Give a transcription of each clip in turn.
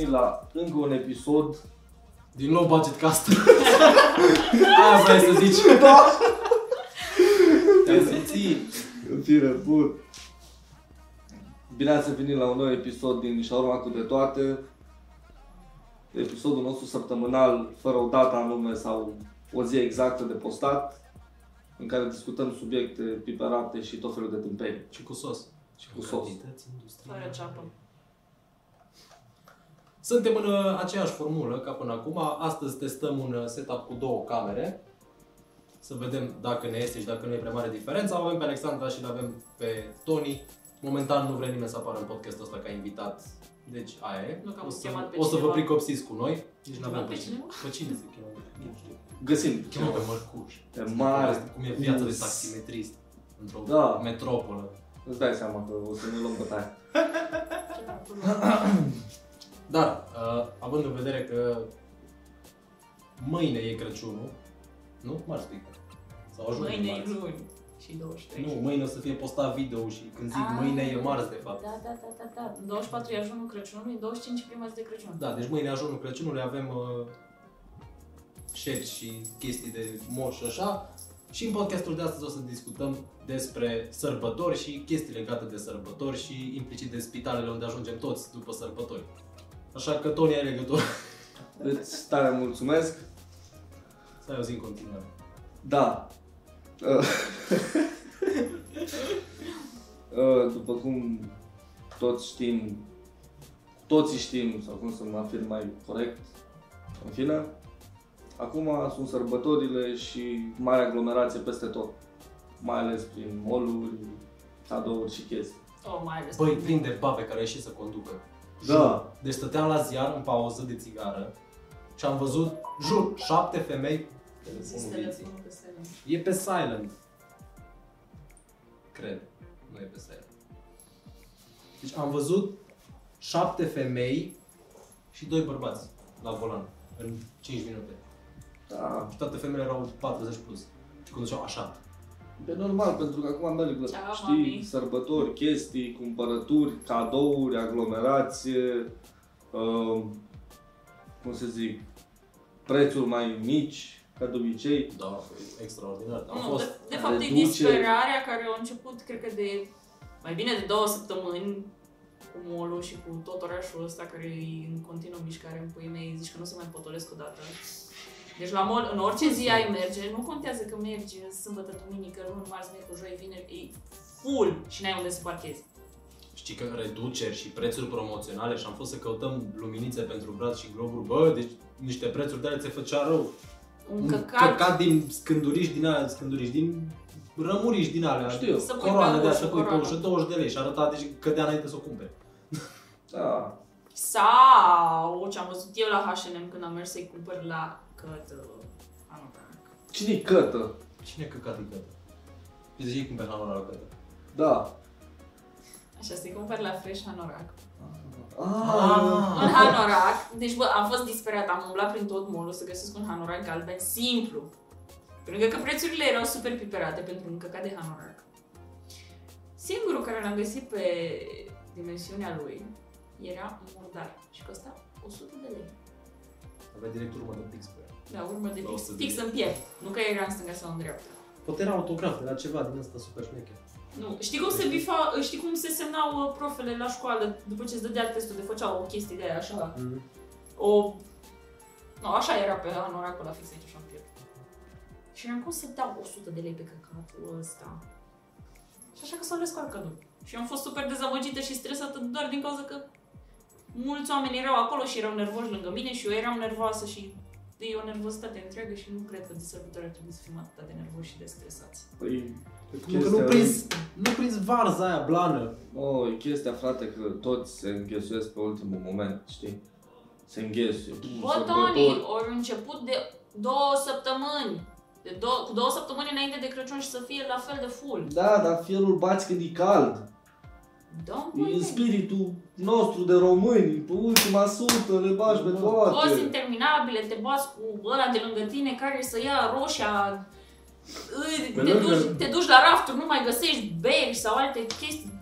Și bine ați venit la încă un episod. Din nou budget cast. Aia vrei să zici. Te-ai simțit. În fire, bun. Bine ați venit la un nou episod din Shawarma cu de toate. Episodul nostru săptămânal, fără o dată anume sau o zi exactă de postat, în care discutăm subiecte piperate și tot felul de tâmpeni. Și cu sos. Și cu sos. Cantități industriale. Fără ceapă. Suntem în uh, aceeași formulă ca până acum. Astăzi testăm un uh, setup cu două camere. Să vedem dacă ne iese și dacă nu e prea mare diferența. O avem pe Alexandra și îl avem pe Tony. Momentan nu vrea nimeni să apară în podcastul ăsta ca invitat. Deci aia e. Nu că am o să, chemat pe o să vă cineva. pricopsiți cu noi. Deci nu Chemat avem pe pe cine. cineva? Pe cine se cheamă? Nu știu. Găsim. Chemăm pe mărcuș. E mare. Cum e viața de taximetrist într-o Da. metropolă. Îți dai seama că o să ne luăm bătaie. Dar, uh, având în vedere că mâine e Crăciunul, nu? Marți pică. Sau ajung Mâine e marți. luni și 23. Nu, mâine o să fie postat video și când zic Ah. mâine e marți de fapt. Da, da, da, da, da. În 24 e ajunul Crăciunului, în 25 prima zi de Crăciun. Da, deci mâine ajunul Crăciunului avem uh, șerpi și chestii de moș și așa. Și în podcastul de astăzi o să discutăm despre sărbători și chestii legate de sărbători și implicit de spitalele unde ajungem toți după sărbători. Așa că Tony ai legătură. Îți tare mulțumesc. Să ai o zi în continuare. Da. Uh, uh, După cum toți știm, toți știm, sau cum să mă afirm mai corect, în fine, acum sunt sărbătorile și mare aglomerație peste tot. Mai ales prin mall cadouri și chestii. Oh, mai ales. Băi, plin de babe care au ieșit să conducă. Da. Deci stăteam la ziar în pauză de țigară și am văzut, jur, șapte femei. Zis Telefonul vieții. telefonul pe seara. E pe silent. Cred. Nu e pe silent. Deci am văzut șapte femei și doi bărbați la volan în 5 minute. Da. Și toate femeile erau 40 plus. Și conduceau așa. E normal, pentru că acum merg la, Ceau, știi, mami. sărbători, chestii, cumpărături, cadouri, aglomerație, uh, cum să zic, prețuri mai mici, ca de obicei. Da, extraordinar. Am Nu, fost... de, de fapt e reduceri. disperarea care a început, cred că de mai bine de două săptămâni cu molul și cu tot orașul ăsta care e în continuă mișcare în puii mei, zici că nu se mai potolesc odată. Deci la mall, în orice zi ai merge, nu contează că mergi sâmbătă, duminică, luni, marți, miercuri, joi, vineri, e full și n-ai unde să parchezi. Știi că reduceri și prețuri promoționale și am fost să căutăm luminițe pentru braț și globuri, bă, deci niște prețuri de alea ți făcea rău. Un Un căcat, căcat din scânduriși din alea, scânduriși din rămuriși din alea. Știu. Să pui Coroane pe de ușă, așa, pui pe coroană. ușă 20 de lei și arăta, deci cădea înainte să o cumpere. Da. Sau ce am văzut eu la H&M când am mers să-i cumpăr la cătă. Anorac. Cine-i cătă? Cine căcat e cătă? Și zici cumperi la la cătă. Da. Așa, să-i cumpăr la Fresh Hanorac. Ah. Un hanorac, deci bă, am fost disperat, am umblat prin tot molul să găsesc un hanorac galben simplu. Pentru că prețurile erau super piperate pentru un căcat de hanorac. Singurul care l-am găsit pe dimensiunea lui era murdar și costa 100 de lei. Avea direct urmă de pix pe ea. La urmă de La fix, 100 de fix lei. în piept. Nu că era în stânga sau în dreapta. Poate era autograf, era ceva din ăsta super șmecher. Nu. Știi cum se bifa, știi cum se semnau uh, profele la școală după ce îți dădea testul de făceau o chestie de aia așa? Mm. O... Nu, așa era pe anoracul la fix aici, așa în piept. Și eram cum să dau 100 de lei pe căcatul ăsta? Și așa că s-a ales cadou. Și am fost super dezamăgită și stresată doar din cauza că mulți oameni erau acolo și erau nervoși lângă mine și eu eram nervoasă și e o nervozitate întreagă și nu cred că de sărbători ar trebui să fim atât de nervoși și de stresați. Păi, Nu, că nu prins, nu prins varza aia blană. Oh, e chestia, frate, că toți se înghesuiesc pe ultimul moment, știi? Se înghesuie. Bă, Tony, ori început de două săptămâni. De două, cu două săptămâni înainte de Crăciun și să fie la fel de full. Da, dar fierul bați când e cald. Da, E în băi, spiritul nostru de români, pe ultima sută le bagi pe Toți toate. interminabile, te bați cu ăla de lângă tine care să ia roșia, îi, Pe te, lângă- duci, te duci la rafturi, nu mai găsești beri sau alte chestii.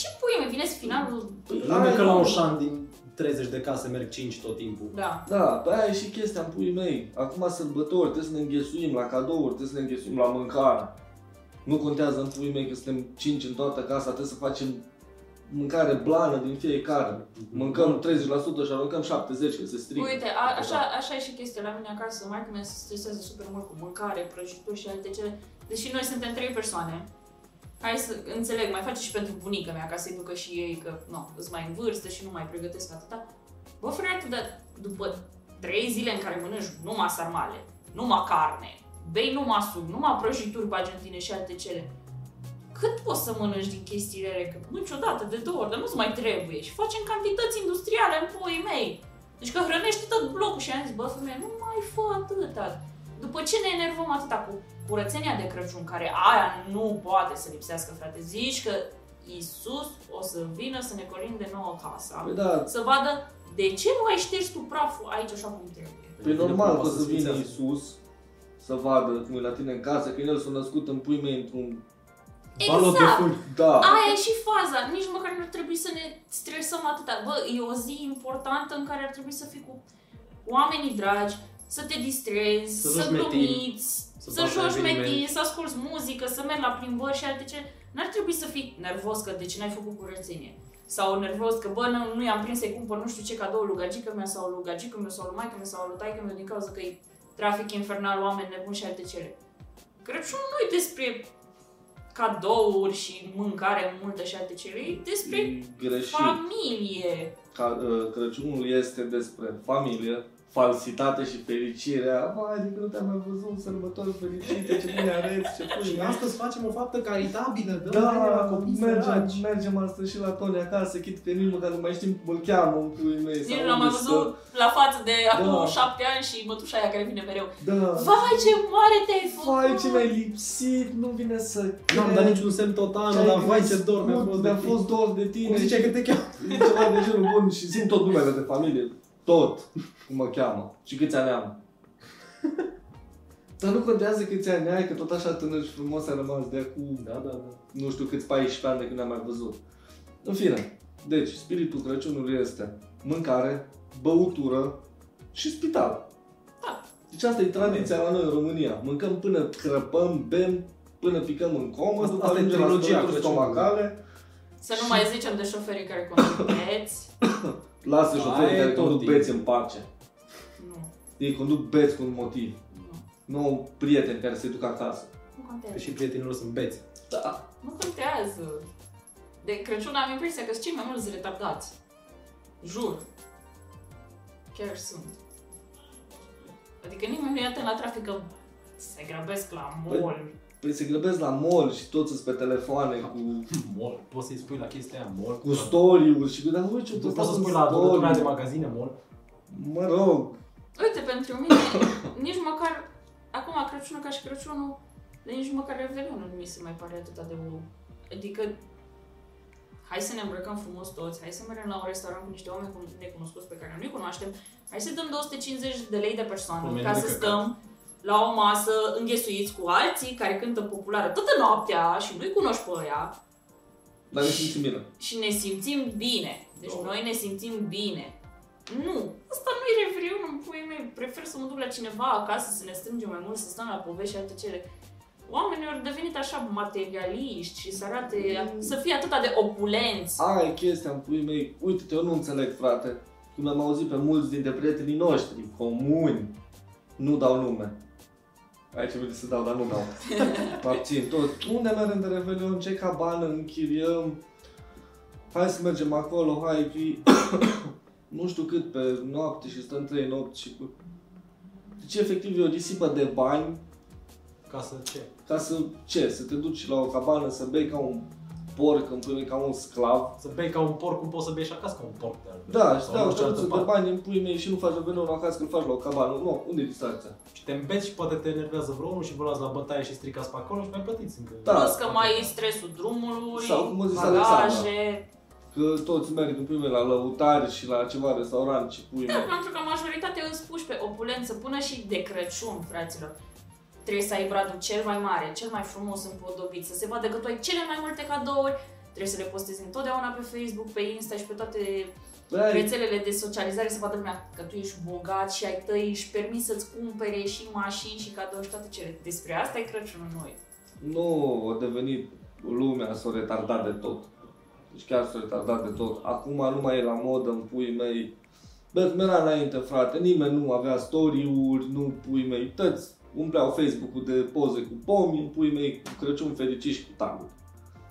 Ce pui mă, vine finalul? Păi, Lângă ai, că la nu. Oșan din 30 de case merg 5 tot timpul. Da. Da, pe aia e și chestia în puii mei. Acum sărbători, trebuie să ne înghesuim la cadouri, trebuie să ne înghesuim la mâncare. Nu contează în puii mei că suntem 5 în toată casa, trebuie să facem mâncare blană din fiecare. Mâncăm 30% și aruncăm 70% că se strică. Uite, a, așa, așa e și chestia la mine acasă. Mai mea se stresează super mult cu mâncare, prăjituri și alte cele. Deși noi suntem trei persoane, hai să înțeleg, mai face și pentru bunica mea ca să-i ducă și ei că, nu, îți mai în vârstă și nu mai pregătesc atâta. Bă, frate, dar după trei zile în care mănânci numai sarmale, numai carne, bei numai suc, numai prăjituri pe argentine și alte cele, cât poți să mănânci din chestiile rele? Că niciodată, de două ori, dar nu-ți mai trebuie. Și facem cantități industriale în puii mei. Deci că hrănești tot blocul și am zis, bă, femeie, nu mai fă atâta. După ce ne enervăm atâta cu curățenia de Crăciun, care aia nu poate să lipsească, frate, zici că Iisus o să vină să ne colinde nouă casa, Păi da, să vadă de ce nu ai șters tu praful aici așa cum trebuie. Păi normal că o să vină sfințească. Iisus să vadă cum e la tine în casă, că el s-a născut în pui mei într-un... Balot de Exact. fân. Da, Aia e și faza. Nici măcar nu ar trebui să ne stresăm atâta. Bă, e o zi importantă în care ar trebui să fii cu oamenii dragi, să te distrezi, Să să, joci metin, glumiți, să să, faci joci eveniment. metin, să asculti muzică, să mergi la plimbări și alte ce. N-ar trebui să fii nervos că de ce n-ai făcut curățenie. Sau nervos că, bă, nu, nu i-am prins să-i cumpăr nu știu ce cadou lui gagică mea sau lui gagică meu sau lui maică mea sau lui taică meu din cauza că e trafic infernal, oameni nebuni și alte cele. Crăciunul nu e despre cadouri și mâncare multă și alte cele, e despre e greșit. familie. Ca, uh, Crăciunul este despre familie, falsitate și fericirea. Vai, de când nu te-am mai văzut, sărbători fericite, ce bine arăți, ce Și pui. astăzi facem o faptă caritabilă, dăm bani la Da, copii mergem, săraci. mergem astăzi și la Tony acasă, chit că nici măcar nu mai știm cum îl cheamă în puii mei. Nici sau nu l-am mai unde văzut la față de acum Da. șapte ani și mătușa aia care vine mereu. Da. Vai, ce mare te-ai făcut! Vai, ce mi-ai lipsit, nu vine să Nu am dat niciun semn tot anul, dar vai ce dor mi-a fost de mi-a tine. fost dor de tine. Cum zice că te cheamă? E ceva de genul bun și simt tot numele de familie. Tot. Cum mă cheamă. Și câți ani am. Dar nu contează câți ani ai, că tot așa tânăr și frumos ai rămas de acum, Da, da, da. nu știu câți 14 ani de când ne-am mai văzut. În fine, deci, spiritul Crăciunului este mâncare, băutură și spital. Da. Deci asta e tradiția la noi în România. Mâncăm până crăpăm, bem, până picăm în comă, Asta- după asta e ajungem la trilogia spălături Crăciunului. stomacale, Să nu mai zicem de șoferii care conduc beți. lasă Aia șoferii e care tot conduc timpul. beți în pace. Nu, Ei conduc beți cu un motiv. nu, Nu au prieteni care se duc acasă. nu Că contează. și prietenii lor sunt beți. Da. Nu contează. De Crăciun am impresia că sunt cei mai mulți retardați. Jur. Chiar sunt. Adică nimeni nu e atent la trafic că se grăbesc la mall. Păi se grăbesc la mall și toți sunt pe telefoane cu, Mall. Poți să-i spui la chestia aia, mall. cu story-uri și cu dar uite ce Tu poți să spui la adunătura de magazine, mall. Mă rog, Uite, pentru mine, nici măcar, acum Crăciunul ca și Crăciunul, de nici măcar Revelionul nu mi se mai pare atât de wow. Adică, hai să ne îmbrăcăm frumos toți, hai să mergem la un restaurant cu niște oameni cu- necunoscuți pe care nu-i cunoaștem, hai să dăm 250 de lei de persoană Cu meniu ca de să căcat. stăm la o masă înghesuiți cu alții care cântă populară toată noaptea și nu-i cunoști pe ăia dar ne simțim bine. și ne simțim bine. Deci Da. noi ne simțim bine. Nu, asta nu e Revelion în puii mei. Prefer să mă duc la cineva acasă, să ne strângem mai mult, să stăm la povești și alte cele. Oamenii au devenit așa materialiști și să arate, să fie atât de opulenți. Aia e chestia în puii mei. Uite-te, eu nu înțeleg, frate. Cum am auzit pe mulți dintre prietenii noștri, comuni, nu dau nume. Aici vreau să dau, dar nu dau. Mă abțin tot. Unde mergem de Revelion? Ce cabană închiriem? Hai să mergem acolo, hai fi... nu știu cât pe noapte și stăm trei nopți și cu... Deci efectiv e o risipă de bani Ca să ce? ca să ce? Să te duci la o cabană, să bei ca un porc, în pui ca un sclav. Să bei ca un porc, cum poți să bei și acasă ca un porc. de altfel. Da, și Sau dau orice altă căruță de parte. bani în pui mei și nu faci revelionul acasă, că îl faci la o cabană. Nu, unde e distracția? Și te îmbeți și poate te enervează vreunul și vă luați la bătaie și stricați pe acolo și mai plătiți încă. Da. Plus că mai e stresul drumului, Sau cum a zis bagaje. Că toți merg în pui mei la lăutari și la ceva restaurant și pui Da, mei. pentru că majoritatea îți puși pe opulență până și de Crăciun, fraților. Trebuie să ai bradul cel mai mare, cel mai frumos împodobit, să se vadă că tu ai cele mai multe cadouri, trebuie să le postezi întotdeauna pe Facebook, pe Insta și pe toate Băi, rețelele de socializare să vadă lumea că tu ești bogat și ai tăi își permis să-ți cumpere și mașini și cadouri și toate cele. Despre asta e Crăciunul noi. nu a devenit lumea s-a retardat de tot. Deci chiar s-a retardat de tot. Acum nu mai e la modă în puii mei. Bă, cum era înainte, frate, nimeni nu avea story-uri, nu pui mei, tăți umpleau Facebook-ul de poze cu pomi, în puii mei cu Crăciun fericit și cu taguri.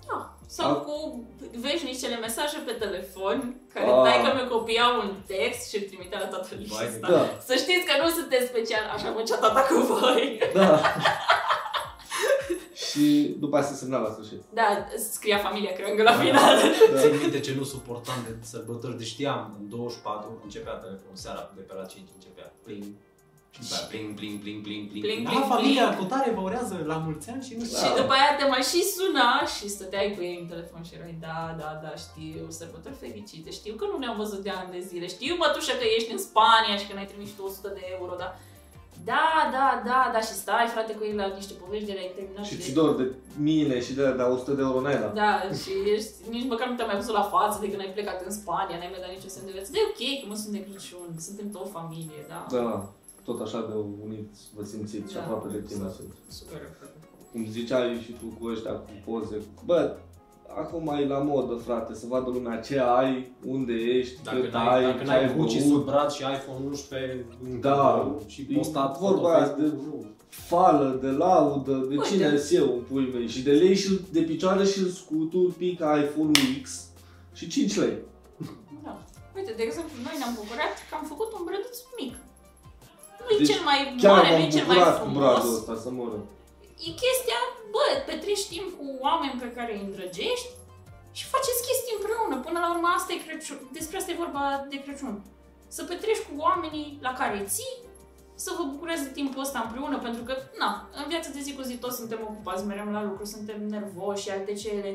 Da. Sau A- cu veșnicele mesaje pe telefon, care A. dai că mi copiau un text și îl trimitea la toată Vai, lista. Da, Să știți că nu sunteți special, așa făcea tata cu voi. da. și după aceea se semna la sfârșit. Da, scria familia creangă la final. Da. Țin minte ce nu suportam de sărbători, de știam, în 24 începea telefonul, seara de pe la 5 începea pling, și după aia pling, pling, pling, pling, pling. Pling, Da, pling, familia pling. cu tare vă urează la mulți ani și nu știu. Și Da. după aia te mai și suna și stăteai cu ei în telefon și erai, da, da, da, știu, sărbători fericite, știu că nu ne-am văzut de ani de zile, știu, mătușă, că ești în Spania și că ne-ai trimis și tu 100 de euro, da? Da, da, da, da, și stai, frate, cu ei la niște povești de la terminat Și de... ți dor de mine și de, de 100 de euro n-ai dat. Da, și ești, nici măcar nu te-am mai văzut la față de când ai plecat în Spania, n-ai mai dat niciun semn de viață. Dar e ok, că mă sunt de Crăciun, suntem tot o familie, da? Da, tot așa de uniți, vă simțiți și Da. aproape de tine sunt. Super, frate. Cum ziceai și tu cu ăștia cu poze. Bă, acum e la modă, frate, să vadă lumea ce ai, unde ești, Dacă cât n-ai, ai, dacă ce n-ai ai Gucci băut. sub braț și iPhone 11 în Da. cadou și E postat vorba foto aia Facebook, de- nu. fală, de laudă, de Uite. cine sunt eu în pui mei. Și de lei și de picioare și scutul pic iPhone X și 5 lei. Da. Uite, de exemplu, noi ne-am bucurat că am făcut un brăduț mic. Nu e Deci, cel mai Chiar mare, nu m-am e cel mai bucurat cu frumos. bradul ăsta să moră. E chestia, bă, petreci timp cu oameni pe care îi îndrăgești și faceți chestii împreună. Până la urmă asta e Crăciun. Despre asta e vorba de Crăciun. Să petreci cu oamenii la care ții, să vă bucurați de timpul ăsta împreună, pentru că, na, în viața de zi cu zi toți suntem ocupați, mereu la lucru, suntem nervoși și alte cele.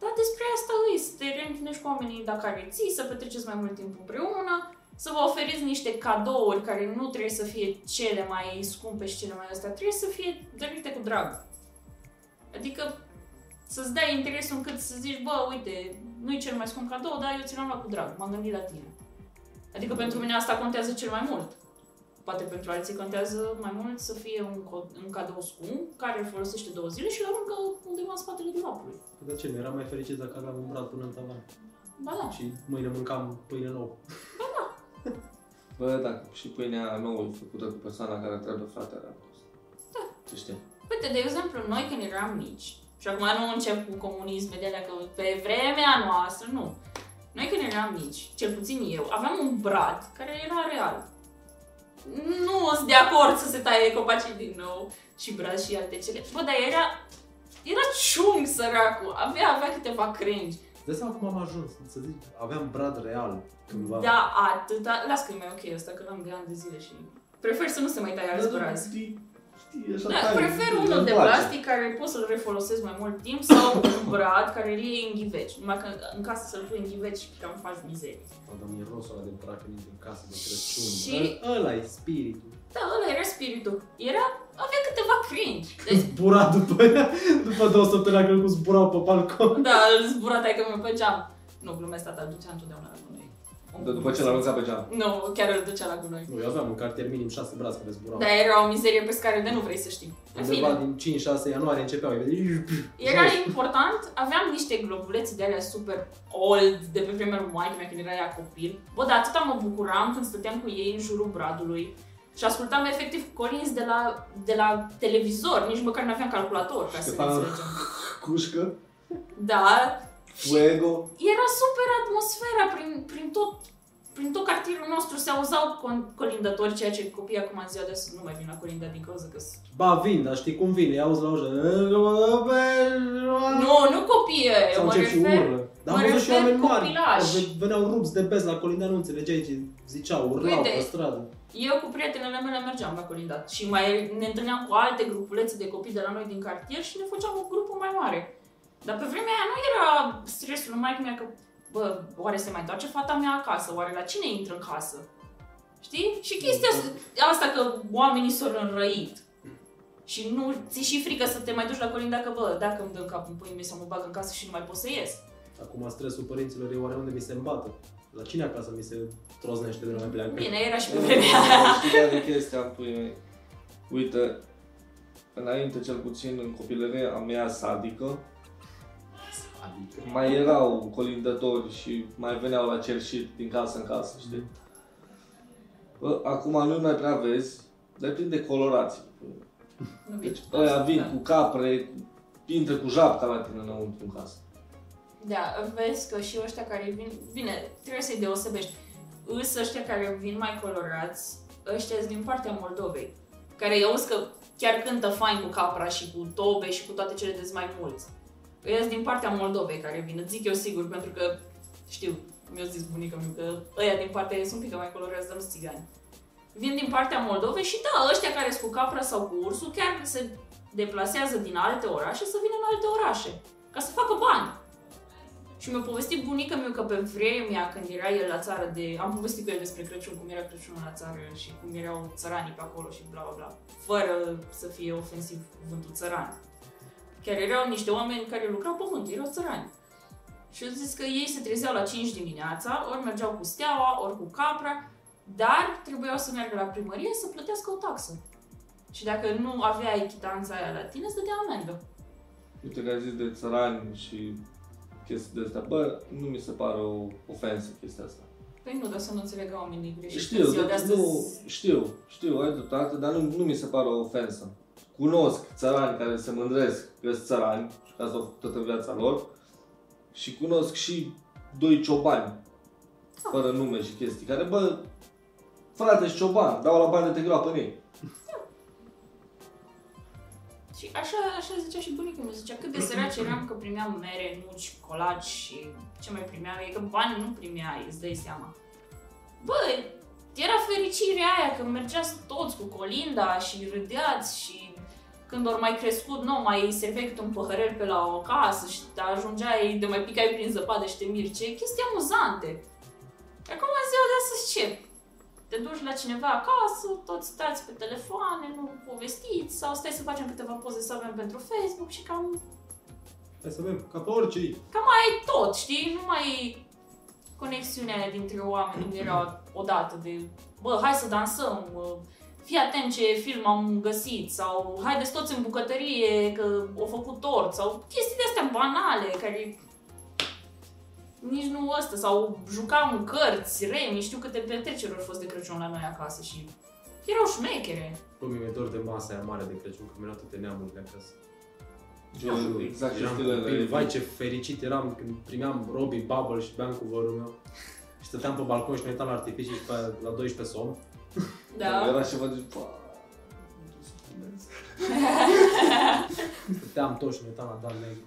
Dar despre asta îi, să te reîntâlnești cu oamenii la care ții, să petreceți mai mult timp împreună, să vă oferiți niște cadouri care nu trebuie să fie cele mai scumpe și cele mai astea, trebuie să fie dărite cu drag. Adică să-ți dai interesul încât să zici, bă, uite, nu e cel mai scump cadou, dar eu ți l-am luat cu drag, m-am gândit la tine. Adică pentru mine asta contează cel mai mult. Poate pentru alții contează mai mult să fie un, co- un cadou scump, care îl folosește două zile și îl aruncă undeva în spatele dulapului. De ce? Mi-era mai fericit dacă aveam un brad până în tavan. Ba da. Și mâine mâncam pâine nouă. Bă, dacă și pâinea nouă e făcută cu persoana care trebuie, frate, era prost. Da. Ce știi? Uite, de exemplu, noi când eram mici, și acum nu încep cu comunisme de alea, că pe vremea noastră, nu. Noi când eram mici, cel puțin eu, aveam un brad care era real. Nu sunt de acord să se taie copacii din nou și brad și alte cele. Bă, dar era, era ciung săracul, avea, avea câteva crengi. De seama cum am ajuns, să zic, aveam brad real cândva. Da, atâta, las că e mai ok asta, că l-am de ani de zile și prefer să nu se mai taie alți brazi. Știi, știi, așa Da, tai, prefer îmi unul de place. plastic care poți să-l refolosesc mai mult timp sau un brad care îl iei în ghiveci. Numai că în casă să-l pui în ghiveci cam faci mizerie. Mă, dar mirosul ăla de bracă din casă de Crăciun. Și- Ă- Ăla e spiritul. Da, ăla era spiritul. Era, avea câteva cringe. Deci, Zbura după ea, după două săptămâni a crescut zburau pe balcon. da, îl zbura că mă pe geam. Nu, glumesc, tata îl ducea întotdeauna la gunoi. Dar după ce l-a aruncat pe geam. Nu, chiar îl ducea la gunoi. Nu, eu aveam în cartier minim șase brațe care zburau. Dar era o mizerie pe scară de nu vrei să știi. În Undeva fine. din 5-6 ianuarie începeau. îi Era jos. important, aveam niște globulețe de alea super old, de pe vremea lui maică mea când era ea copil. Bă, dar atâta mă bucuram când stăteam cu ei în jurul bradului și ascultam efectiv colinzi de la, de la televizor, nici măcar nu aveam calculator ca Și să că ne fa- înțelegem. Cușcă, Da, fuego. era super atmosfera prin, prin tot prin tot cartierul nostru se auzau con- colindători, ceea ce copiii acum în ziua de astăzi nu mai vin la colindat din cauza că sunt Ba, vin, dar știi cum vin, îi auzi la ușă. Nu, nu copii, eu Sau mă încep și refer urlă. Dar mă am văzut și refer oameni mari. copilași. care Veneau rupți de bez la colinda, nu înțelegeai ce ziceau, urlau Uite. pe stradă. Eu cu prietenele mele mergeam la colindat și mai ne întâlneam cu alte grupulețe de copii de la noi din cartier și ne făceam o grupă mai mare. Dar pe vremea aia nu era stresul mai mea că, bă, oare se mai întoarce fata mea acasă? Oare la cine intră în casă? Știi? Și chestia asta că oamenii s-au înrăit. Și nu ți și frică să te mai duci la colindat că, bă, dacă îmi dă în cap în puii mei să mă bag în casă și nu mai pot să ies. Acum stresul părinților e oare unde mi se îmbată. La cine acasă mi se troznește de nu mai pleacă? Bine, era și pe vremea aia. Știi care e chestia, pui mei? Uite, înainte cel puțin în copilăria mea sadică, Adică... mai erau colindători și mai veneau la cerșit din casă în casă, știi? Bă, acum nu mai prea vezi, dar plin de colorații. Nu Deci bine. ăia vin Da. cu capre, cu- intră cu japca la tine înăuntru în casă. Da, vezi că și ăștia care vin, bine, trebuie să-i deosebești. Îs ăștia care vin mai colorați, ăștia sunt din partea Moldovei, care eu auzi că chiar cântă fain cu capra și cu tobe și cu toate cele de mai mulți. Ăia sunt din partea Moldovei care vin, îți zic eu sigur, pentru că știu, mi-a zis bunica mea că ăia din partea ei sunt un pic mai colorați, dar nu sunt țigani. Vin din partea Moldovei și da, ăștia care sunt cu capra sau cu ursul chiar se deplasează din alte orașe să vină în alte orașe, ca să facă bani. Și mi-a povestit bunica mea că pe vremea când era el la țară de... Am povestit cu el despre Crăciun, cum era Crăciunul la țară și cum erau țăranii pe acolo și bla bla bla. Fără să fie ofensiv cuvântul țăran. Chiar erau niște oameni care lucrau pământ, erau țărani. Și au zis că ei se trezeau la 5 dimineața, ori mergeau cu steaua, ori cu capra, dar trebuiau să meargă la primărie să plătească o taxă. Și dacă nu aveai chitanța aia la tine, îți dădea amendă. Uite că ai zis de țărani și chestii de astea. Bă, nu mi se pare o ofensă chestia asta. Păi nu, dar să nu înțelegă oamenii greșit. Știu, În ziua de dar astăzi... nu, știu, știu, ai dreptate, dar nu, nu mi se pare o ofensă. Cunosc țărani care se mândresc că sunt țărani și că asta au făcut toată viața lor și cunosc și doi ciobani, fără nume și chestii, care, bă, frate și cioban, dau la bani de te groapă în ei. Și așa, așa zicea și bunicul meu, zicea cât de săraci eram că primeam mere, nuci, colaci și ce mai primeam, e că bani nu primeai, îți dai seama. Bă, era fericirea aia că mergeați toți cu colinda și râdeați și când ori mai crescut, nu, mai serveai câte un păhărel pe la o casă și te ajungeai de mai picai prin zăpadă și te miri, ce chestii amuzante. Acum în ziua de astăzi ce? te duci la cineva acasă, toți stați pe telefoane, nu povestiți, sau stai să facem câteva poze să avem pentru Facebook și cam, Hai să vedem, ca pe orice. cam mai ai tot, știi? Nu mai conexiunea aia dintre oameni cum era odată de bă, hai să dansăm, bă, fii atent ce film am găsit sau haideți toți în bucătărie că au făcut tort sau chestii de astea banale care nici nu ăsta, sau jucam cărți, remi, știu câte petreceri au fost de Crăciun la noi acasă și erau șmechere. Bă, mi-e dor de masa aia mare de Crăciun, că mi-erau toate neamurile acasă. Eu, exact eram chestiile copil, alea. vai ce fericit eram când primeam Robbie Bubble și beam cu vărul meu. Și stăteam pe balcon și ne uitam la artificii și pe, la 12 somn. Da. Era ceva de... "Pa, Stăteam toți și ne uitam la Dan Negru.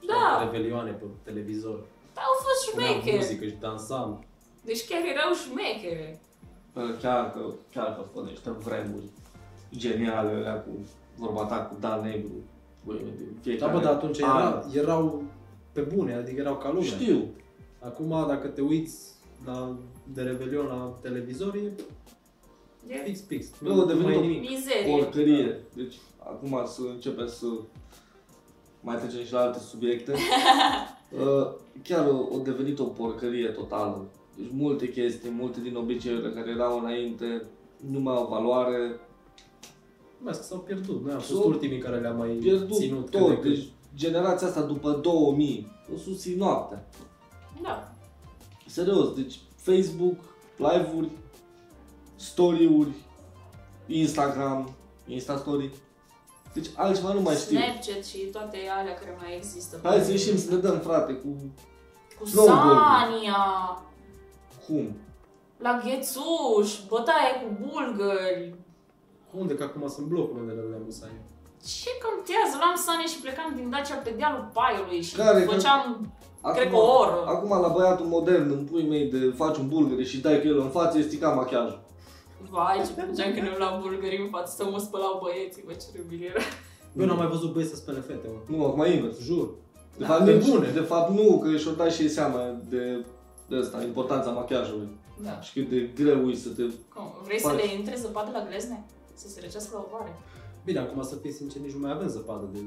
Și Da. la Revelioane pe televizor. Da, au fost Puneam șmechere. muzică și dansam. Deci chiar erau șmechere. Bă, Chiar că, chiar că au fost niște vremuri geniale alea cu vorba ta cu Dan Negru. Băi, de Da, fiecare bă, dar atunci an. era, erau pe bune, adică erau ca lumea. Știu. Acum, dacă te uiți la, de Revelion la televizor, e E fix, fix. Bă, Nu, a nu devenit mai e o nimic. mizerie. Porcărie. Deci, acum să începem să mai trecem și la alte subiecte. Uh, Chiar a devenit o porcărie totală. Deci multe chestii, multe din obiceiurile care erau înainte nu mai au valoare, Mai că s-au pierdut. Noi am S-au fost ultimii care le-am mai pierdut ținut cât de tot. cât. Deci generația asta după 2000 o susțin noaptea. Da. Serios, deci Facebook, live-uri, story-uri, Instagram, Insta-story. Deci altceva nu mai știu. Snapchat și toate alea care mai există. Hai să ieșim să ne dăm, frate, cu Cu snowboard-ul. Sania, cum? la ghețuș, bătaie cu bulgări. Unde? Că acum sunt blocuri unde le-am musai. Ce contează? Luam Sania și plecam din Dacia pe dealul Paiului și Care? făceam, Acum, cred că o oră. Acum la băiatul modern, în pui mei de faci un bulgări și dai cu el în față, este ca machiajul. Vai, ce făceam când îmi luam bulgări în față să mă spălau băieții, bă, ce răbil era. Bă, n-am mai văzut băieți să spele fete, mă. Nu, acum invers. Jur. De Da, fapt, pe nici, bune. de fapt nu, că și-o dat și ei seama de, de asta, importanța machiajului. Da. Și cât de greu e să te... Cum? Vrei să Faci. le intre zăpadă la glezne? Să se răcească la oare? Bine, acum să fii sincer, nici nu mai avem zăpadă de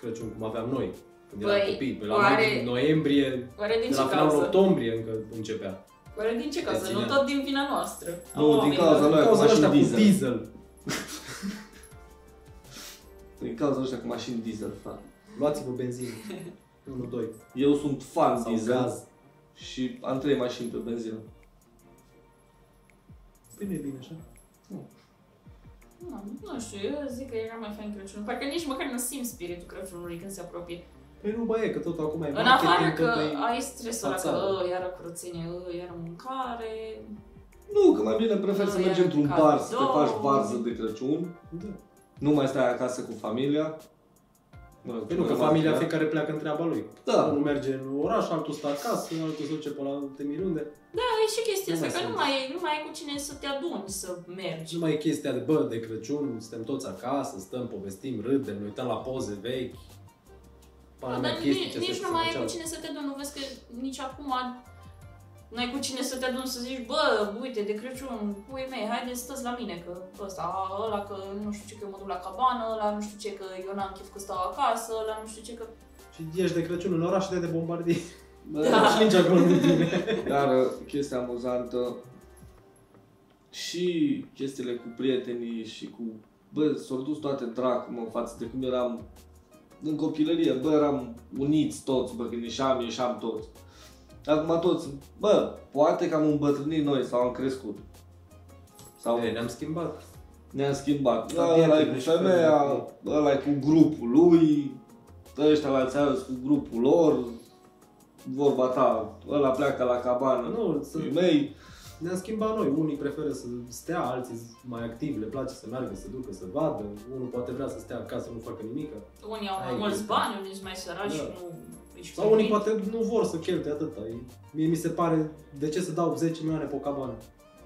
Crăciun cum aveam noi. Când Păi, eram copii, pe la oare- noi din noiembrie, Oare din de ce la finalul cauză? octombrie încă începea. Oare din ce cauză? Nu ținea. tot din vina noastră. a Nu, din oamenilor. cauza Din lui. cauza mașini ăștia cu diesel. diesel. Din cauza ăștia cu mașini diesel, frate. Luați-vă benzină. 1-2. Eu sunt fan Sau diesel gaz. și am trei mașini pe benzină. Păi nu e bine așa. Nu, nu știu, eu zic că era mai fain Crăciunul. Parcă nici măcar nu simt spiritul Crăciunului când se apropie. Păi nu, bă, e, că tot acum e În afară marketing, că tot e... ai stresul ăla că fațadă. "Ă, iară curățenie, ă, iară mâncare. Nu, că mai bine prefer să Nu, mergi e într-un bar să te cadou. faci varză de Crăciun. Da. Nu mai stai acasă cu familia. Mă rog, Păi nu, că normal, familia da? fiecare pleacă în treaba lui. Da. Unul merge în oraș, altul stă acasă, altul se duce pe la alte mirunde. Da, e și chestia Nu asta, mai că sunt. nu mai, nu mai ai cu cine să te aduni, să mergi. Nu mai e chestia de, bă, de Crăciun, suntem toți acasă, stăm, povestim, râdem, ne uităm la poze vechi. Pana Da, mea dar chestii nici, ce nici se nu mai ai făceau. cu cine să te aduni, nu vezi că nici acum nu ai cu cine să te aduni să zici, bă, uite, de Crăciun, pui mei, haide stăți la mine, că ăsta, ăla că nu știu ce, că eu mă duc la cabană, ăla nu știu ce, că eu n-am chef că stau acasă, ăla nu știu ce, că... Și ieși de Crăciun în oraș și de bombardii. Bă, Da. și nici acolo nu bine. Dar uh, chestia amuzantă și chestiile cu prietenii și cu... Bă, s-au dus toate dracu, mă, față de cum eram în copilărie. Bă, eram uniți toți, bă, când ieșeam, ieșeam toți. Acum toți, bă, poate că am îmbătrânit noi sau am crescut. Sau E, ne-am schimbat. ne-am schimbat. Da, Ăla e prieteni cu și femeia, felul ăla e cu grupul lui, ăștia la alți cu grupul lor, vorba ta, ăla pleacă la cabană, Nu, să, Fii mei, ne-am schimbat noi. Unii preferă să stea, alții sunt mai activi, le place să meargă, să ducă, să vadă. Unul poate vrea să stea acasă, nu facă nimic. Unii au mai Ai mulți chestia. bani, unii sunt mai săraci Da. și nu își Sau unii permit. poate nu vor să cheltuie atâta. E- Mie mi se pare, de ce să dau 10 milioane pe o cabană?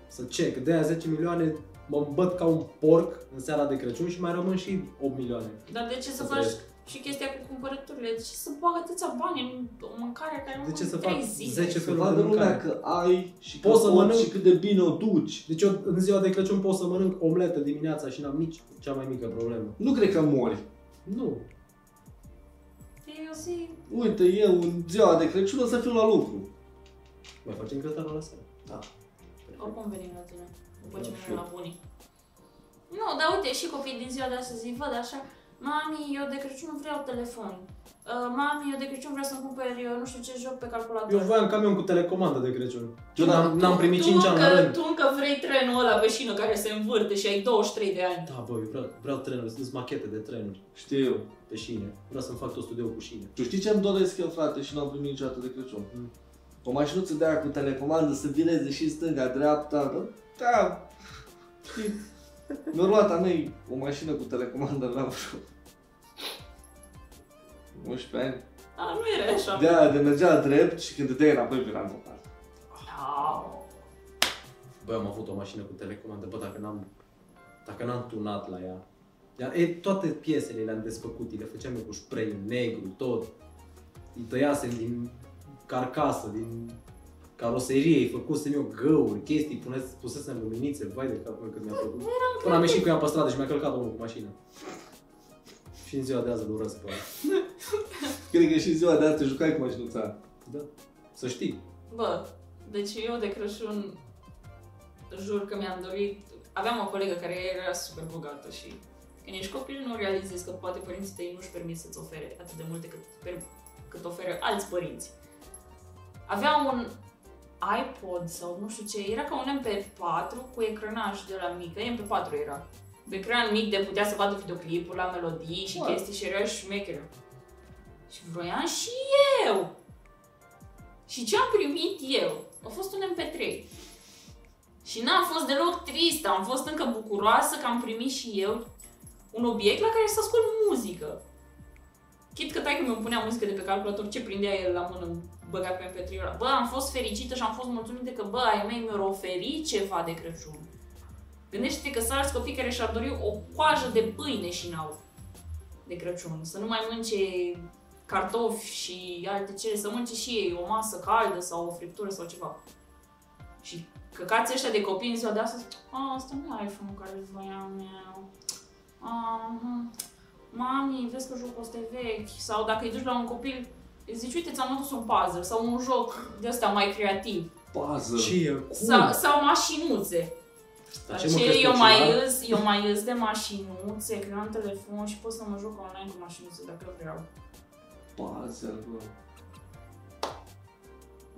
Să ce? Că de aia 10 milioane mă îmbăt ca un porc în seara de Crăciun și mai rămân și 8 milioane. Dar de ce să Să faci trăiesc. Și chestia cu cumpărăturile? De ce să bag atâția bani în o mâncare care nu De ce să trei fac zile? 10 să feluri de vadă lumea mâncare? că ai și că Poți să poți mănânc- și cât de bine o duci. Deci eu în ziua de Crăciun pot să mănânc omletă dimineața și n-am nici cea mai mică problemă. Nu cred că mori. Nu. E o zi... Uite, eu în ziua de Crăciun o să fiu la lucru. Mai facem grătarul la seara. Da. Oricum venim la tine, după ce Da, venim la bunii. Nu, dar uite, și copiii din ziua de astăzi îi văd așa, Mami, eu de Crăciun vreau telefon. Uh, mami, eu de Crăciun vreau să-mi cumpăr, eu nu știu ce joc pe calculator. Eu voiam camion cu telecomandă de Crăciun. Eu Eu n-am, n-am primit tu 5 ani la încă, rând. Tu încă vrei trenul ăla pe șină care se învârte și ai 23 de ani. Da, bă, eu vreau, vreau trenuri, sunt machete de trenuri Știu eu. pe șine. Vreau să-mi fac tot studioul cu șine. Tu știi ce-mi doresc eu, frate, și nu am primit niciodată de Crăciun? Mm. O mașinuță de aia cu telecomandă să vireze și stânga, dreapta, bă? Da. Știi? Mi-a luat a mei o mașină cu telecomandă la vreo 11 ani. A, nu era așa. De aia de mergea drept și când te dai înapoi vina în total. Au. Bă, am avut o mașină cu telecomandă, bă, dacă n-am, dacă n-am tunat la ea. Iar e, toate piesele le-am desfăcut, le făceam eu cu spray negru, tot. Îi tăiasem din carcasă, din caroserie, îi făcusem eu găuri, chestii, pune, pusesem luminițe, vai de capul meu cât mi-a plăcut. Până am ieșit cu ea pe stradă și mi-a călcat omul cu mașina. Și în ziua de azi îl urăsc pe ăla. Cred că și ziua de azi te jucai cu mașinuța aia. Da. Să știi. Bă, deci eu de Crăciun jur că mi-am dorit... Aveam o colegă care era super bogată și când ești copil nu realizezi că poate părinții tăi nu-și permit să-ți ofere atât de multe cât, per- cât oferă alți părinți. Avea un iPod sau nu știu ce, era ca un MP4 cu ecranaj de la mică, MP4 era. Cu ecran mic de putea să vadă videoclipuri la melodii și What? chestii și era șmecher. Și vroiam și eu! Și ce am primit eu a fost un MP3. Și n-am fost deloc tristă, am fost încă bucuroasă că am primit și eu un obiect la care să ascult muzică. Chit că tai că mi punea muzică de pe calculator, ce prindea el la mână băgat pe MP3 ăla. Bă, am fost fericită și am fost mulțumită că, bă, ai mei mi-au oferit ceva de Crăciun. Gândește-te că sunt alți copii care și-ar dori o coajă de pâine și n-au de Crăciun. Să nu mai mănânce cartofi și alte cele, să mănânce și ei o masă caldă sau o friptură sau ceva. Și căcați ăștia de copii în ziua de astăzi, a, asta nu e iPhone-ul care îl voiam eu. A, hm. Mami, vezi că jocul ăsta e vechi. Sau dacă îi duci la un copil, îi zici, uite, ți-am adus un puzzle sau un joc de ăsta mai creativ. Puzzle. Ce e? Cum? Sau, sau mașinuțe. Dar ce mă Ce crezi eu pe mai cineva? îs, eu mai îs de mașinuțe, că eu am telefon și pot să mă joc online cu mașinuțe dacă vreau. Puzzle, bă.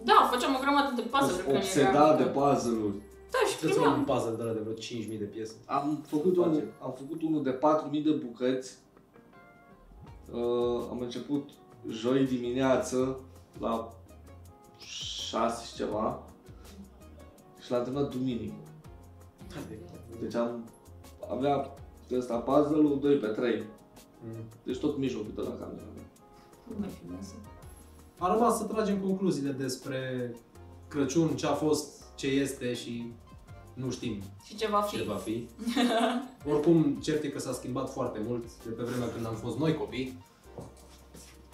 Da, făceam o grămadă de puzzle când Obsedat eram de mică. puzzle-uri. Da, și Trebuie să luăm primeam. un puzzle de la de vreo 5.000 de piese. Am făcut, Face. unul, am făcut unul de 4.000 de bucăți. Uh, am început joi dimineață la 6 și ceva și l-am terminat duminică. Deci am avea ăsta puzzle-ul 2 pe 3. Mm. Deci tot mijlocul de la camera. Nu mai filmează. A rămas să tragem concluziile despre Crăciun, ce a fost, ce este și nu știm Și ce va fi. ce va fi. Oricum, cert e că s-a schimbat foarte mult de pe vremea când am fost noi copii.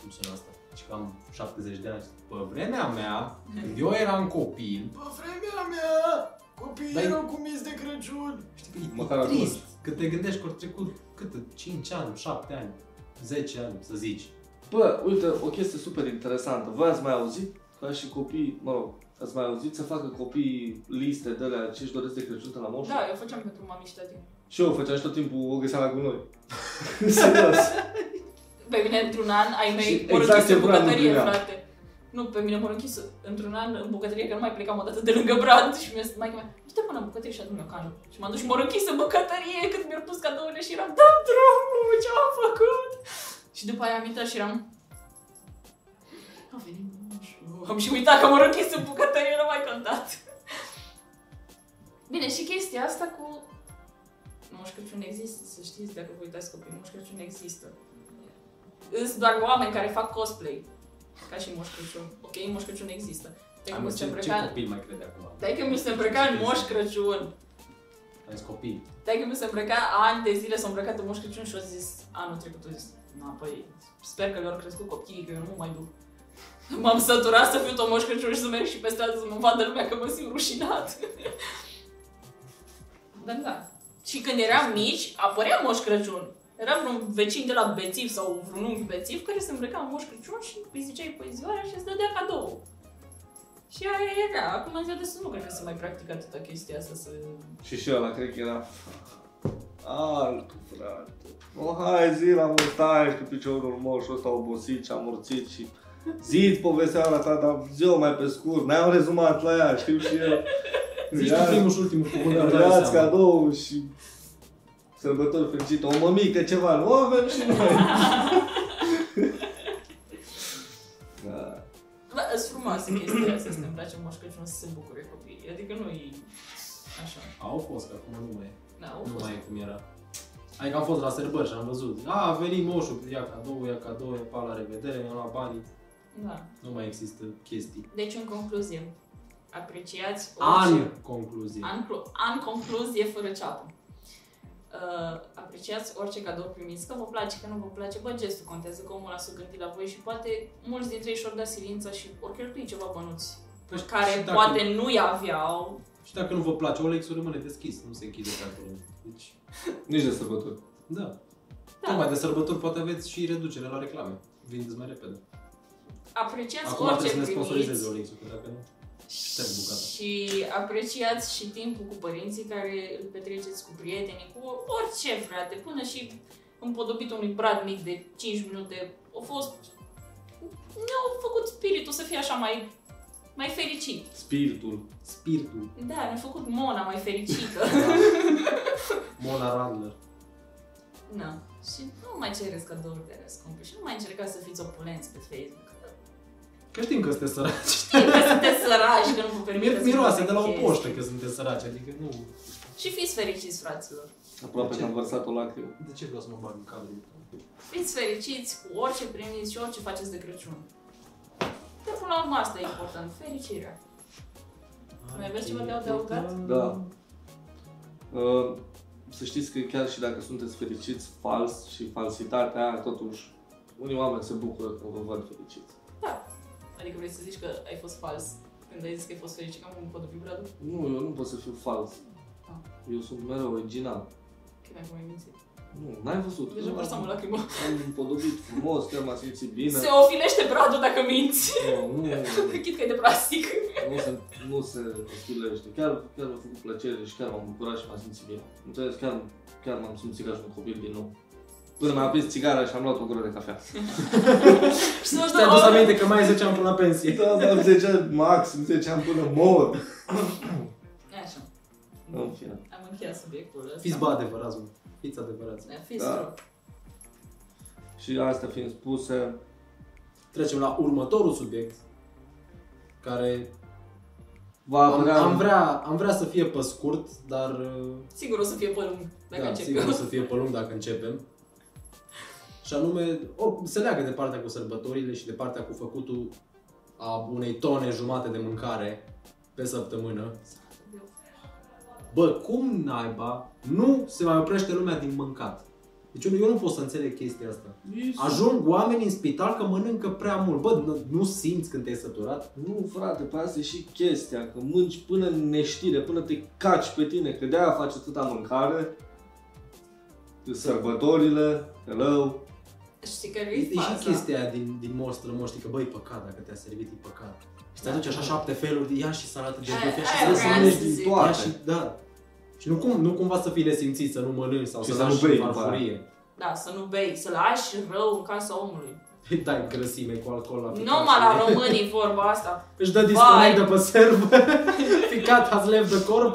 Cum sună asta? Și cam 70 de ani. Pe vremea mea, când eu eram copil, pe vremea mea, copiii Dar- erau cu mis de Crăciun. Știi că e, Măcar e trist. atunci. Că te gândești că au trecut cât? 5 ani, 7 ani, 10 ani, să zici. Bă, uite, o chestie super interesantă. Voi ați mai auzit ca și copii, mă rog, ați mai auzit să facă copiii liste de alea ce își doresc de Crăciun de la moș? Da, eu făceam pentru mami și tati. Și eu făceam și tot timpul o găseam la gunoi. Serios. Pe mine, într-un an, ai Și mei mă exact închis ce în vreau, nu bucătărie, primeam. frate. Nu, pe mine mă închis într-un an în bucătărie, că nu mai plecam o dată de lângă Brad și mi-a zis, maică mea, du-te până în bucătărie și adu-mi o cană. Și m-am dus și m-am închis în bucătărie cât mi-au pus cadourile și eram, dă drumul, ce am făcut? Și după aia am intrat și eram, a venit moșul. Am și uitat că m-am închis în bucătărie, nu mai contat. Bine, și chestia asta cu Moș Crăciun există, să știți, dacă vă uitați copii, Moș Crăciun există. Sunt doar oameni care fac cosplay, ca și Moș Crăciun. Ok, Moș Crăciun există. Dacă Am mi se ce, ce îmbrăca, copil mai crede acum? dacă mi se îmbrăca în Moș Crăciun, Ai zis copii. dacă mi se îmbrăca ani de zile s-a îmbrăcat în Moș Crăciun și a zis anul trecut, a zis, na, păi, sper că le-au crescut copiii, că eu nu mai duc. M-am săturat să fiu tot Moș Crăciun și să merg și pe stradă să mă vadă lumea că mă simt rușinat. Dar da. Și când eram mici, apărea Moș Crăciun. Era vreun vecin de la Bețiv sau vreun unchi Bețiv care se îmbrăca în Moș Crăciun și îi ziceai poezioara și îți dădea cadou. Și aia era. Acum în ziua de sus nu cred că se mai practică atâta chestia asta să... Și și ăla, cred că era altul, frate. O, hai zi la mustaș cu piciorul moșul ăsta obosit și amorțit și zi povestea ta, dar zi mai pe scurt, n-am rezumat la ea, știu și eu. Zici tu primul și ultimul cuvânt. îmi dai Dați seama. cadou și sărbători fericite, o mămică, ceva, nu avem și noi. da. Bă, sunt frumoase chestia asta, să ne place Moș Crăciun să se bucure copiii. Adică nu e așa. Au fost, că acum nu mai e. Da, au Nu fost. mai e cum era. Adică am fost la sărbări și am văzut. A, a venit moșul, ia cadou, ia cadou, ia pa la revedere, mi-a luat banii. Da. Nu mai există chestii. Deci, în concluzie, apreciați An, orice... concluzie. An, clu- an concluzie fără ceapă. Uh, apreciați orice cadou primiți, că vă place, că nu vă place, bă, gestul contează, că omul ăla s-a gândit la voi și poate mulți dintre ei și-au dat silința și ori cheltui ceva bănuți Păi și care dacă- poate nu-i aveau. Și dacă nu vă place, Olexul rămâne deschis, nu se închide pe acolo. Deci, Nici de sărbători. da. Da. Tocmai de sărbători poate aveți și reducere la reclame. Vindeți mai repede. Apreciați Acum orice trebuie să ne primiți. sponsorizeze Olexul, că dacă nu... Șterg bucata. Și apreciați și timpul cu părinții care îl petreceți cu prietenii, cu orice, frate, până și împodobit unui brad mic de 5 minute. Au fost... Ne-au făcut spiritul să fie așa mai, mai fericit. Spiritul. Spiritul. Da, ne-a făcut Mona mai fericită. Mona Randler. Na. Și nu mai cereți cadouri de scumpe și nu mai încercați să fiți opulenți pe Facebook. Că știm că sunteți săraci. Știu că sunteți săraci, că nu vă permiteți Mir- să Miroase faceți de la o chestii. poștă că sunteți săraci, adică nu... Și fiți fericiți, fraților. Aproape De ce? că am vărsat o lacrimă. De ce vreau să mă bag în cadru? Fiți fericiți cu orice primiți și orice faceți de Crăciun. De până la urmă asta e important, fericirea. Mai aveți ceva de adăugat? Da. Uh, să știți că chiar și dacă sunteți fericiți fals și falsitatea aia, totuși, unii oameni se bucură când vă văd fericiți. Da. Adică vrei să zici că ai fost fals când ai zis că ai fost fericit, că am un de Bradu? Nu, eu nu pot să fiu fals. Ah. Eu sunt mereu original. Că mi-ai mai mințit. Nu, n-ai văzut. Deja Nu, vărsam o lacrimă. Am împodobit frumos, chiar m-am simțit bine. Se ofilește bradul dacă minți. Nu, nu, Chit că e de plastic. nu se, nu se ofilește. Chiar, chiar mi-a făcut plăcere și chiar m-am bucurat și m-am simțit bine. Înțeles? Chiar, chiar m-am simțit ca și un copil din nou. Până mi-a aprins țigara și am luat o gură de cafea. Și să Și ți-ai adus aminte că mai ai 10 ani până la pensie. Da, am 10 ani, maxim 10 ani până mor. Așa. În fine. Am încheiat subiectul ăsta. Fiți bă adevărați, mă. Fiți adevărați. Da, Fiți Da. da. Și astea fiind spuse, Trecem la următorul subiect, care va am, apărea... am, vrea, am vrea să fie pe scurt, dar uh, Sigur o să fie pe lung dacă da, încep sigur eu. o să fie pe lung dacă începem. Și anume, o, se leagă de partea cu sărbătorile și de partea cu făcutul a unei tone jumate de mâncare pe săptămână. Bă, cum naiba nu se mai oprește lumea din mâncat? Deci eu, eu nu pot să înțeleg chestia asta. Ajung oamenii în spital că mănâncă prea mult. Bă, nu, nu simți când te-ai săturat? Nu, frate, pe asta e și chestia, că mânci până în neștire, până te caci pe tine, că de-aia faci atâta mâncare. Sărbătorile, hello. Știi care E, e e și faza? chestia aia din, din Moș Strămoș, știi că băi, păcat dacă te-a servit, e păcat. Și te aduci așa șapte feluri, de ia și salată de Aia- bufea și aia să să vreau mănânci să din zic. toate. Toate. Și, da. Și nu, cum, nu cumva să fii nesimțit, să nu mănânci sau Și să, să nu lași bei în după aia. farfurie. Da, să nu bei, să lași rău în casa omului. Îi dai grăsime cu alcool la ficat Numai și- la românii vorba asta. Își dă disconnect Vai. de pe server. Ficat has left the corp.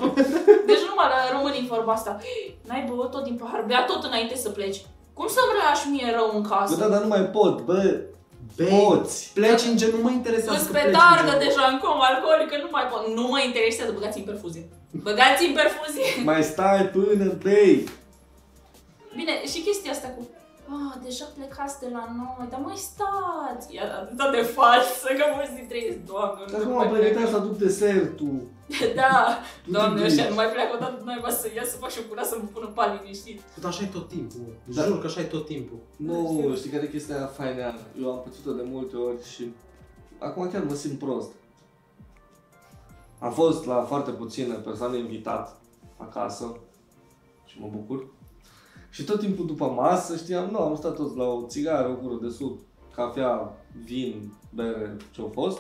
Deci numai la românii vorba asta. N-ai băut tot din pahar, bea tot înainte să pleci. Cum să-mi lași mie rău în Bă, casă? da, dar nu mai pot, bă, Bei, poți. pleci în gen, nu mă interesează Îți că pe pleci targă în gen. deja în coma alcoolică, nu mai pot. Nu mă interesează, băgați în perfuzie. Băgați în perfuzie. Mai stai până bei. Bine, și chestia asta cu Ah, deja plecați de la noi, dar mai stați! E atât de falsă că mulți dintre ei, doamne, Dar nu cum mai am pregătit plecă. să aduc desertul? Da, Tu doamne, te ăștia duci. nu mai pleacă odată, noi să ia să fac și o cura să mă pună pal liniștit. Dar așa e tot timpul. mă. Da. Jur că așa e tot timpul. Nu, știi care e chestia aia faină? Eu am pățit-o de multe ori și acum chiar mă simt prost. Am fost la foarte puține persoane invitat acasă și mă bucur. Și tot timpul după masă, știam, nu, am stat toți la o țigară, o gură de suc, cafea, vin, bere, ce-a fost.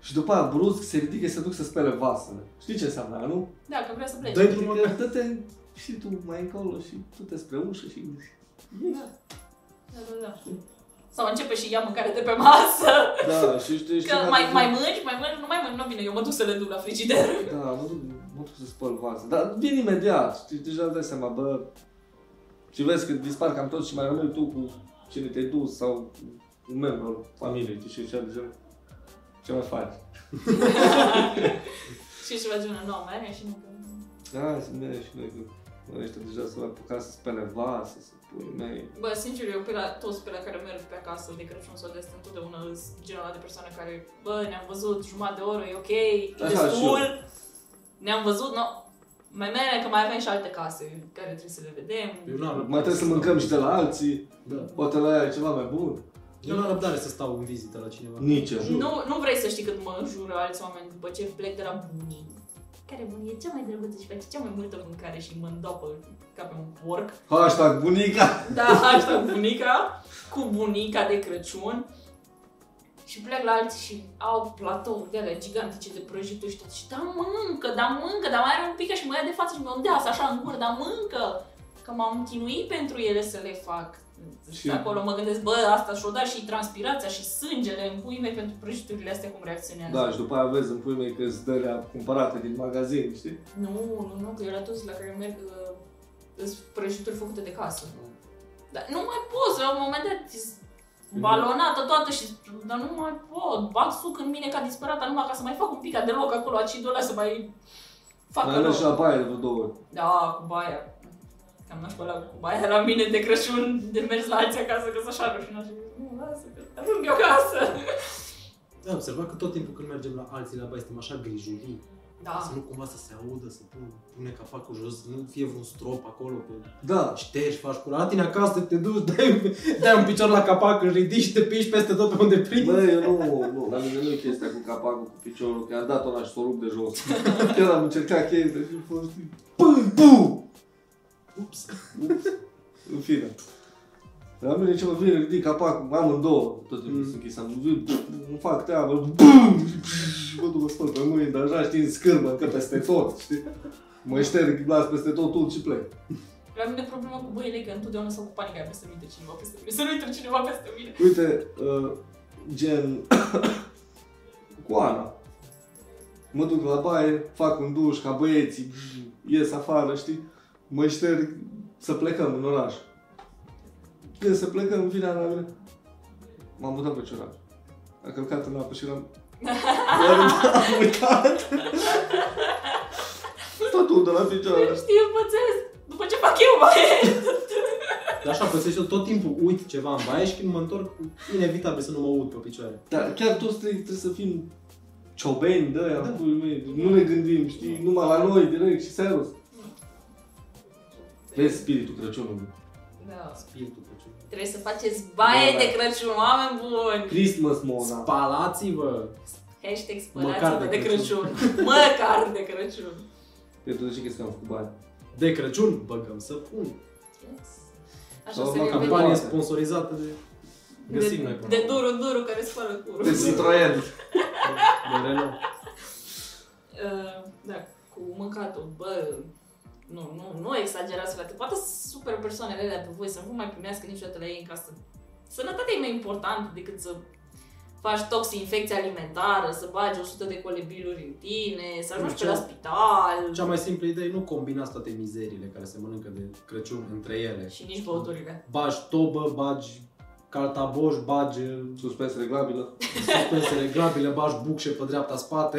Și după aia brusc se ridică și se duc să spele vasele. Știi ce înseamnă, aia, nu? Da, că vrea să plece. Dă-i Adică drumul. dă-te și tu mai încolo și tu te spre ușă și... Da, da, da. da. Sau începe și ia mâncare de pe masă. Da, și știi, știi Că care mai, zic- mai mânci, mai mânci, nu mai mânci, nu bine, eu mă duc să le duc la frigider. Da, mă duc, mă duc să spăl vase. Dar vin imediat, știi, deja îți dai seama, bă... Și vezi că dispar cam toți și mai rămâi tu cu cine te-ai dus sau cu un membru al familiei, știi, și așa de genul. Ce mai faci? și ceva genul, nu, mai are și nu că... Da, să merg și noi, că bă, ăștia deja s-au apucat să spele vase, să pui mei. Bă, sincer, eu pe la, toți pe la care merg pe acasă de Crăciun sau de asta, întotdeauna sunt genul ăla de persoane care, bă, ne-am văzut jumătate de oră, e ok, e Așa, destul, și ne-am văzut, no, mai mere că mai avem și alte case care trebuie să le vedem. Eu n-am Mai trebuie să mâncăm și de la alții, Da. poate la ea e ceva mai bun. Eu nu am răbdare să stau în vizită la cineva. Nici eu. Nu, nu vrei să știi cât mă înjură alți oameni după ce plec de la bunii. Care bunii e cea mai drăguță și face cea mai multă mâncare și mă îndopă ca pe un porc. Hashtag bunica! Da, asta bunica, cu bunica de Crăciun. Și plec la alții și au platouri de alea gigantice de prăjituri și tot. Și da mâncă, da mâncă, dar mai are un pic și mă ia de față și mă îndeasă așa în gură, da mâncă. Că m-am chinuit pentru ele să le fac. Și Și- acolo mă gândesc, bă, asta și-o dat și transpirația și sângele în pui mei pentru prăjiturile astea cum reacționează. Da, și după aia vezi în pui mei că îți dă cumpărate din magazin, știi? Nu, nu, nu, că eu la toți la care merg uh, sunt prăjituri făcute de casă. Dar nu mai poți, la un moment dat e balonată toată și dar nu mai pot, bag suc în mine ca disperată numai ca să mai fac un pic de loc acolo, acidul ăla să mai facă Mai ales și loc. la baie de vreo două ori. Da, cu baia. Cam nașpa la cu baia la mine de Crăciun, de mers la alții acasă, că sunt așa rușinoasă. Nu, lasă, că ajung eu acasă. Da, observat că tot timpul când mergem la alții la baie suntem așa grijulii. Da. Să nu cumva să se audă, să pun, pune capacul jos, să nu fie vreun strop acolo, pe Da. ștergi, faci curat. La tine acasă te duci, dai, dai un picior la capac, îl ridici și te piși peste tot pe unde prinzi. Bă, eu nu, nu, la mine nu e chestia cu capacul, cu piciorul, că am dat-o la și s-o rup de jos. Chiar am încercat chestia și a fost... Pum, pum! Ups. În fine. La mine ce mă vine, ridic capacul, amândouă, tot timpul Mm. sunt închis, am vin, nu fac treabă, bum, și mă duc mă spăl pe mâini, dar așa știi, în scârbă, încă peste tot, știi? Mă șterg, las peste tot, tot și plec. La mine problema cu băile e că întotdeauna s-au cu panica aia peste mine, cineva peste mine. Să nu intre cineva peste mine. Uite, uh, gen, cu Ana. Mă duc la baie, fac un duș ca băieții, ies afară, știi? Mă șterg să plecăm în oraș. Când să plecăm, vine Ana la mine. M-am mutat pe ciorap. A călcat în apă și eram... Doar am uitat. Totul de la picioare. Știu, pățesc. După ce fac eu baie. Dar așa pățesc eu tot timpul uit ceva în baie și când mă întorc, inevitabil să nu mă uit pe picioare. Dar chiar toți trebuie, trebuie să fim ciobeni de aia, Da. da. mei. Nu ne gândim, știi, numai la noi direct și serios. Vezi spiritul Crăciunului. Da. Spiritul Crăciun. Trebuie să faceți baie Da, da. de Crăciun, oameni buni! Christmas Mona. Spalați-vă! Hashtag Măcar spălați-vă de de Crăciun. Crăciun. Măcar de Crăciun. Pentru de ce crezi că am făcut bani? De Crăciun băgăm să pun. Yes. Așa Sau se mă, revede. Campanie poate. sponsorizată de... Găsim noi de, până de la urmă. duru, duru care spală curul. De Citroen. De Renault. Uh, da, cu mâncatul, bă, nu, nu, nu exagerați, frate. Poate sunt super persoanele alea pe voi să nu vă mai primească niciodată la ei în casă. Sănătatea e mai importantă decât să faci toxinfecție alimentară, să bagi 100 de colebiluri în tine, să ajungi pe Cea- la spital Cea mai simplă idee, nu combinați toate mizerile care se mănâncă de Crăciun între ele. și nici băuturile. Bagi tobă, bagi caltaboș, bagi Suspens reglabilă. suspense reglabile, bagi bucșe pe dreapta spate.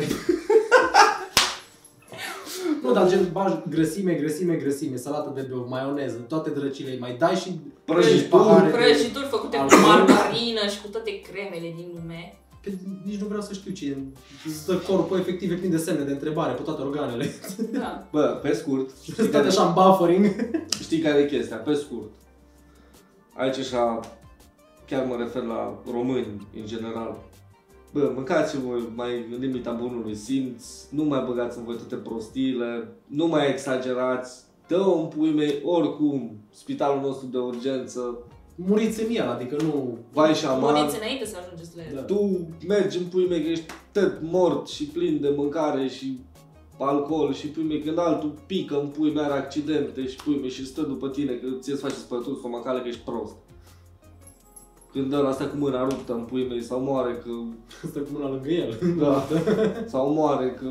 Nu, dar gen bagi grăsime, grăsime, grăsime, salată de bău, maioneză, toate drăcile, îi mai dai și Prăjituri. pahare de- Prăjituri făcute cu alcool. margarină și cu toate cremele din lume. Că nici nu vreau să știu ce e. Îți dă corpul efectiv e plin de semne de întrebare pe toate organele. Da. Bă, pe scurt, știi Stai care, așa în buffering. știi care e chestia? Pe scurt. Aici așa, chiar mă refer la români în general. Bă, mâncați-vă mai în limita bunului simț, nu mai băgați în voi toate prostiile, nu mai exagerați, dă un pui mei oricum, spitalul nostru de urgență, Muriți în el, adică nu... vai și amar. Muriți înainte să ajungeți la el. Da. Tu mergi în pui mei că ești tot mort și plin de mâncare și alcool și pui mei când altul pică în pui mei are accidente și pui mei și stă după tine că ție îți face spălături stomacale că ești prost. Când ăla stă cu mâna ruptă în pui mei sau moare că Stă cu mâna lângă el. da, sau moare că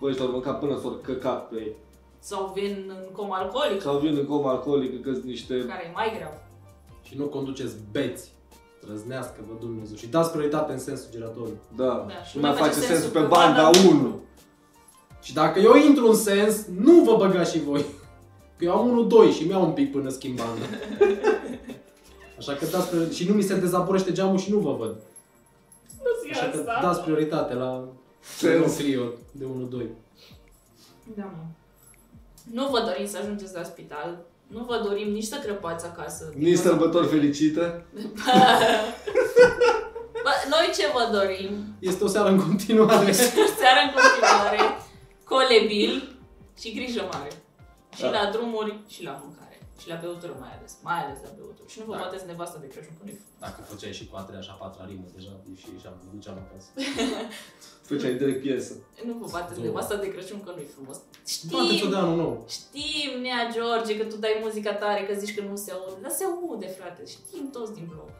bă, ăștia au mâncat până s-au căcat pe ei. Sau vin în coma alcoolică, Sau vin în coma alcoolică că sunt niște... care e mai grav. Și nu conduceți beți. Trăznească vă Dumnezeu. Și dați prioritate în sens giratoriu. Da, Da, și nu nu mai mai face face sensul sensul pe pe banda banda 1. Și dacă eu intru în sens, nu vă băgați și voi. Că eu am 1-2 și mi-au un pic până schimb banda. Așa că dați prioritate. Și nu mi se dezaburește geamul și nu vă văd. Nu Așa că dați prioritate la Sens. un trio de 1-2. Da, mă. Nu vă dorim să ajungeți la spital. Nu vă dorim nici să crăpați acasă. Nici sărbători fericite. Bă, noi ce vă dorim? Este o seară în continuare. Seara în continuare, colebil și grijă mare. Și Da. la drumuri și la mâncare. Și la băutură mai ales. Mai ales la băutură. Și nu vă Da. bateți nevasta de Crăciun cu nif. Dacă făceai și cu a treia și a patra rimă deja, și și-am duceam acasă. Făceai direct piesă. Nu vă bateți Nu. nevasta de Crăciun că nu-i frumos. Bateți-o Știm, de anul nou. știm, Nea George, că tu dai muzica tare, că zici că nu se aude. Dar se aude, frate. Știm toți din bloc.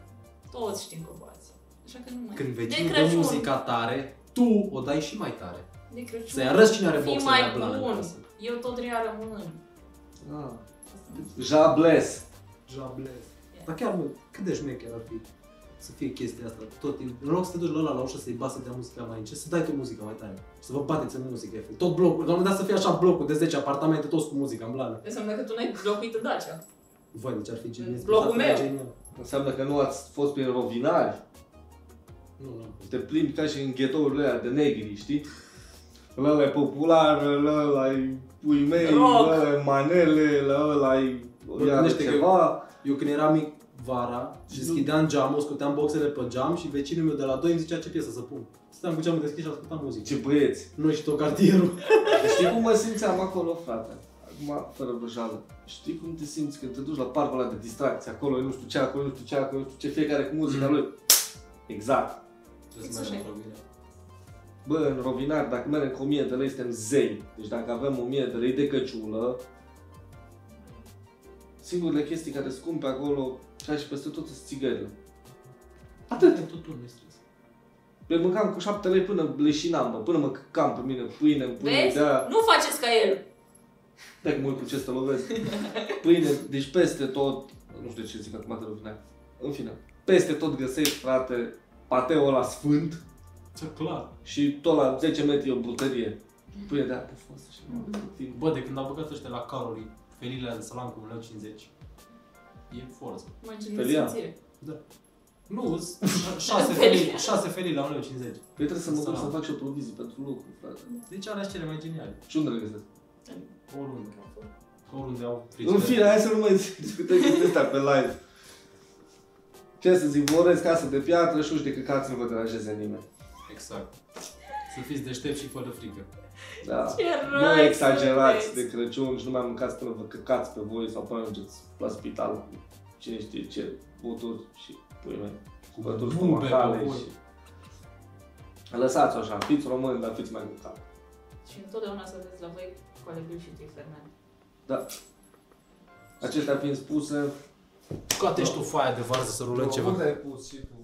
Toți știm că bați. Așa că nu mai... Când de vecinul dă Crăciun. muzica tare, tu o dai și mai tare. De Crăciun. Să-i arăți cine are Fii boxele mai la blană în bun. casă. Eu tot rea rămân. Ah. Ja bless. Jablez. Dar chiar, mă, cât de șmecher ar fi să fie chestia asta. Tot timpul. În loc să te duci la ăla la ușă să-i basi să dea muzica mai încet, să dai tu muzica mai tare. Să vă bateți în muzică. efect. Tot blocul. La un moment dat să fie așa blocul de 10 apartamente, toți cu muzica în blană. Înseamnă că tu n-ai locuit în Dacia. Voi, deci ar fi genial. Blocul meu. Genial. Înseamnă că nu ați fost prin rovinari. Nu, nu. Te plimbi ca și în ghetourile alea de negri, știi? Ăla e popular, ăla e pui mei, Rock. ăla e manele, ăla e Bă, iar gândește că- ceva. Eu când eram mic vara și deschideam geamul, scoteam boxele pe geam și vecinul meu de la 2 îmi zicea ce piesă să pun. Stăteam cu geamul deschis și ascultam muzică. Ce băieți. Noi și tot cartierul. Știi cum mă simțeam acolo, frate? acum, fără vrăjală, știi cum te simți când te duci la parcul ăla de distracție, acolo e nu știu ce, acolo e nu știu ce, acolo e nu știu ce, fiecare cu muzica Mm. lui. Exact. Trebuie să mergem în România. Bă, în Rovinar, dacă mergem cu 1000 de lei, suntem zei. Deci dacă avem 1000 de lei de căciulă, singurele chestii care sunt scumpe acolo, ca și peste tot, sunt țigările. Atât. Totul nu stres. Eu mâncam cu 7 lei până leșinam, bă, până mă căcam pe mine pâine, pâine Vezi? de aia. Nu faceți ca el. Dai mult cu ce să te lovesc. Pâine, deci peste tot, nu știu de ce zic acum de Rovinar. În fine, peste tot găsești, frate, pateul ăla sfânt Ce clar. și tot la 10 metri e o brutărie. Pâine de aia pufoasă și mm Bă, de când au băgat ăștia la Caroli, felile de salam cu 1,50 e forță. Mă Felia. încerc Da. Nu, s- șase Felii. felii, șase felii la 1,50 Păi trebuie să mă duc Salam. să fac și o provizii pentru lucru, frate. Deci alea sunt cele mai geniale. Și unde le găsesc? Oriunde. Oriunde au În fine, hai să nu mai discutăm chestia asta pe live. Ce să zic, voresc casă de piatră și uși de căcați nu vă deranjeze nimeni. Exact. Să fiți deștept și fără frică. Da. Ce Nu răi exagerați sunteți. de Crăciun și nu mai mâncați până vă căcați pe voi sau până ajungeți la spital cu cine știe ce băuturi și pui mei. Cu bături Bube pe stomacale voi. și... Lăsați-o așa, fiți români, dar fiți mai cu cap. Și întotdeauna să aveți la voi colegul și tui Fernand. Da. Acestea fiind spuse, Scoate și tu foaia de varză să rulăm ceva. Unde ai pus și tu?